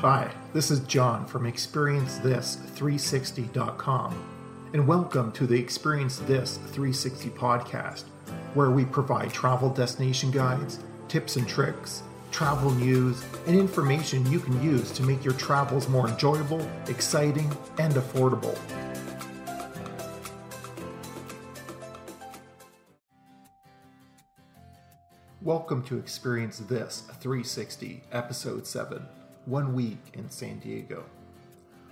Hi, this is John from ExperienceThis360.com, and welcome to the Experience This 360 podcast, where we provide travel destination guides, tips and tricks, travel news, and information you can use to make your travels more enjoyable, exciting, and affordable. Welcome to Experience This 360, Episode 7 One Week in San Diego.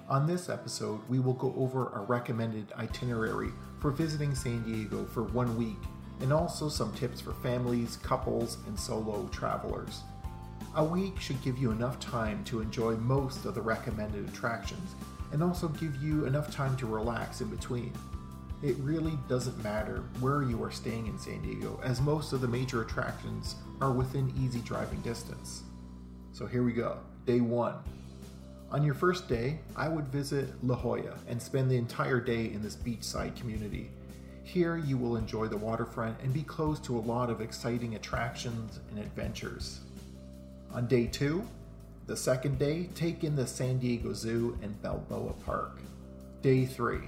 On this episode, we will go over a recommended itinerary for visiting San Diego for one week and also some tips for families, couples, and solo travelers. A week should give you enough time to enjoy most of the recommended attractions and also give you enough time to relax in between it really doesn't matter where you are staying in San Diego, as most of the major attractions are within easy driving distance. So here we go. Day one. On your first day, I would visit La Jolla and spend the entire day in this beachside community. Here, you will enjoy the waterfront and be close to a lot of exciting attractions and adventures. On day two, the second day, take in the San Diego Zoo and Balboa Park. Day three,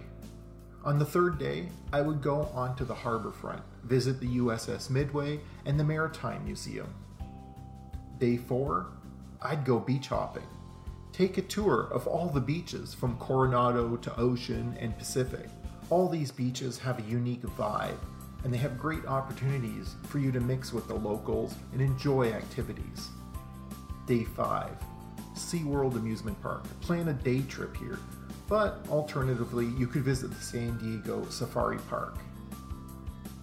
on the third day, I would go onto the harbor front, visit the USS Midway and the Maritime Museum. Day four, I'd go beach hopping. Take a tour of all the beaches from Coronado to Ocean and Pacific. All these beaches have a unique vibe, and they have great opportunities for you to mix with the locals and enjoy activities. Day 5 SeaWorld Amusement Park. Plan a day trip here but alternatively, you could visit the San Diego Safari Park.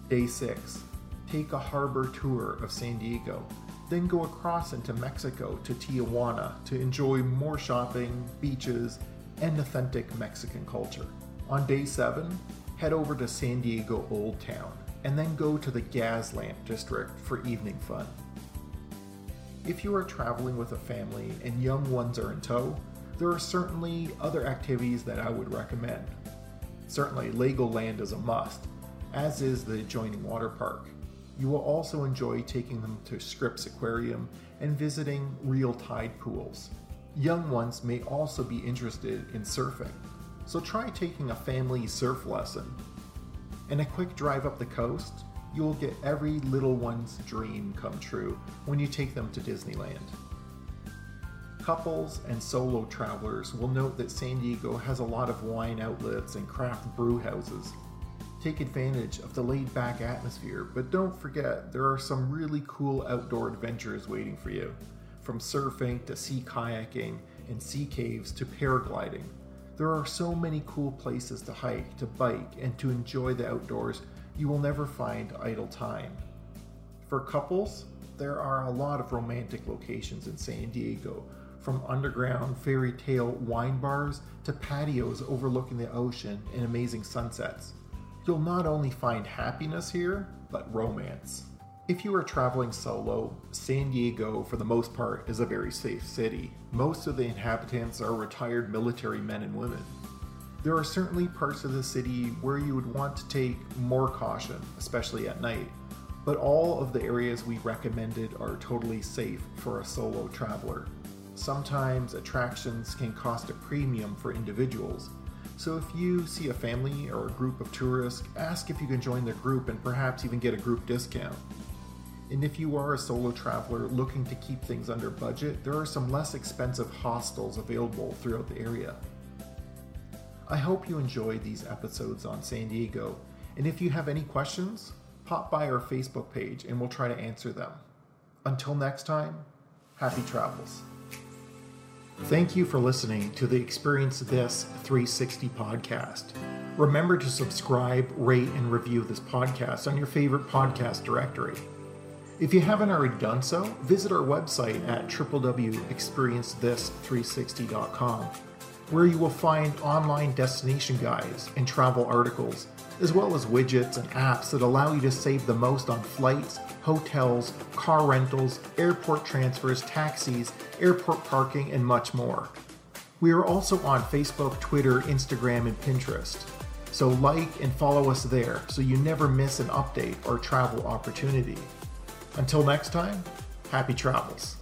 Day 6. Take a harbor tour of San Diego, then go across into Mexico to Tijuana to enjoy more shopping, beaches, and authentic Mexican culture. On day 7, head over to San Diego Old Town and then go to the Gaslamp District for evening fun. If you are traveling with a family and young ones are in tow, there are certainly other activities that I would recommend. Certainly, Legoland is a must, as is the adjoining water park. You will also enjoy taking them to Scripps Aquarium and visiting real tide pools. Young ones may also be interested in surfing, so try taking a family surf lesson. In a quick drive up the coast, you will get every little one's dream come true when you take them to Disneyland. Couples and solo travelers will note that San Diego has a lot of wine outlets and craft brew houses. Take advantage of the laid back atmosphere, but don't forget there are some really cool outdoor adventures waiting for you. From surfing to sea kayaking and sea caves to paragliding. There are so many cool places to hike, to bike, and to enjoy the outdoors, you will never find idle time. For couples, there are a lot of romantic locations in San Diego from underground fairy tale wine bars to patios overlooking the ocean and amazing sunsets. You'll not only find happiness here, but romance. If you are traveling solo, San Diego, for the most part, is a very safe city. Most of the inhabitants are retired military men and women. There are certainly parts of the city where you would want to take more caution, especially at night, but all of the areas we recommended are totally safe for a solo traveler. Sometimes attractions can cost a premium for individuals, so if you see a family or a group of tourists, ask if you can join their group and perhaps even get a group discount. And if you are a solo traveler looking to keep things under budget, there are some less expensive hostels available throughout the area. I hope you enjoyed these episodes on San Diego, and if you have any questions, pop by our Facebook page and we'll try to answer them. Until next time, happy travels. Thank you for listening to the Experience This 360 podcast. Remember to subscribe, rate, and review this podcast on your favorite podcast directory. If you haven't already done so, visit our website at www.experiencethis360.com, where you will find online destination guides and travel articles, as well as widgets and apps that allow you to save the most on flights, hotels, car rentals, airport transfers, taxis, airport parking, and much more. We are also on Facebook, Twitter, Instagram, and Pinterest. So like and follow us there so you never miss an update or travel opportunity. Until next time, happy travels.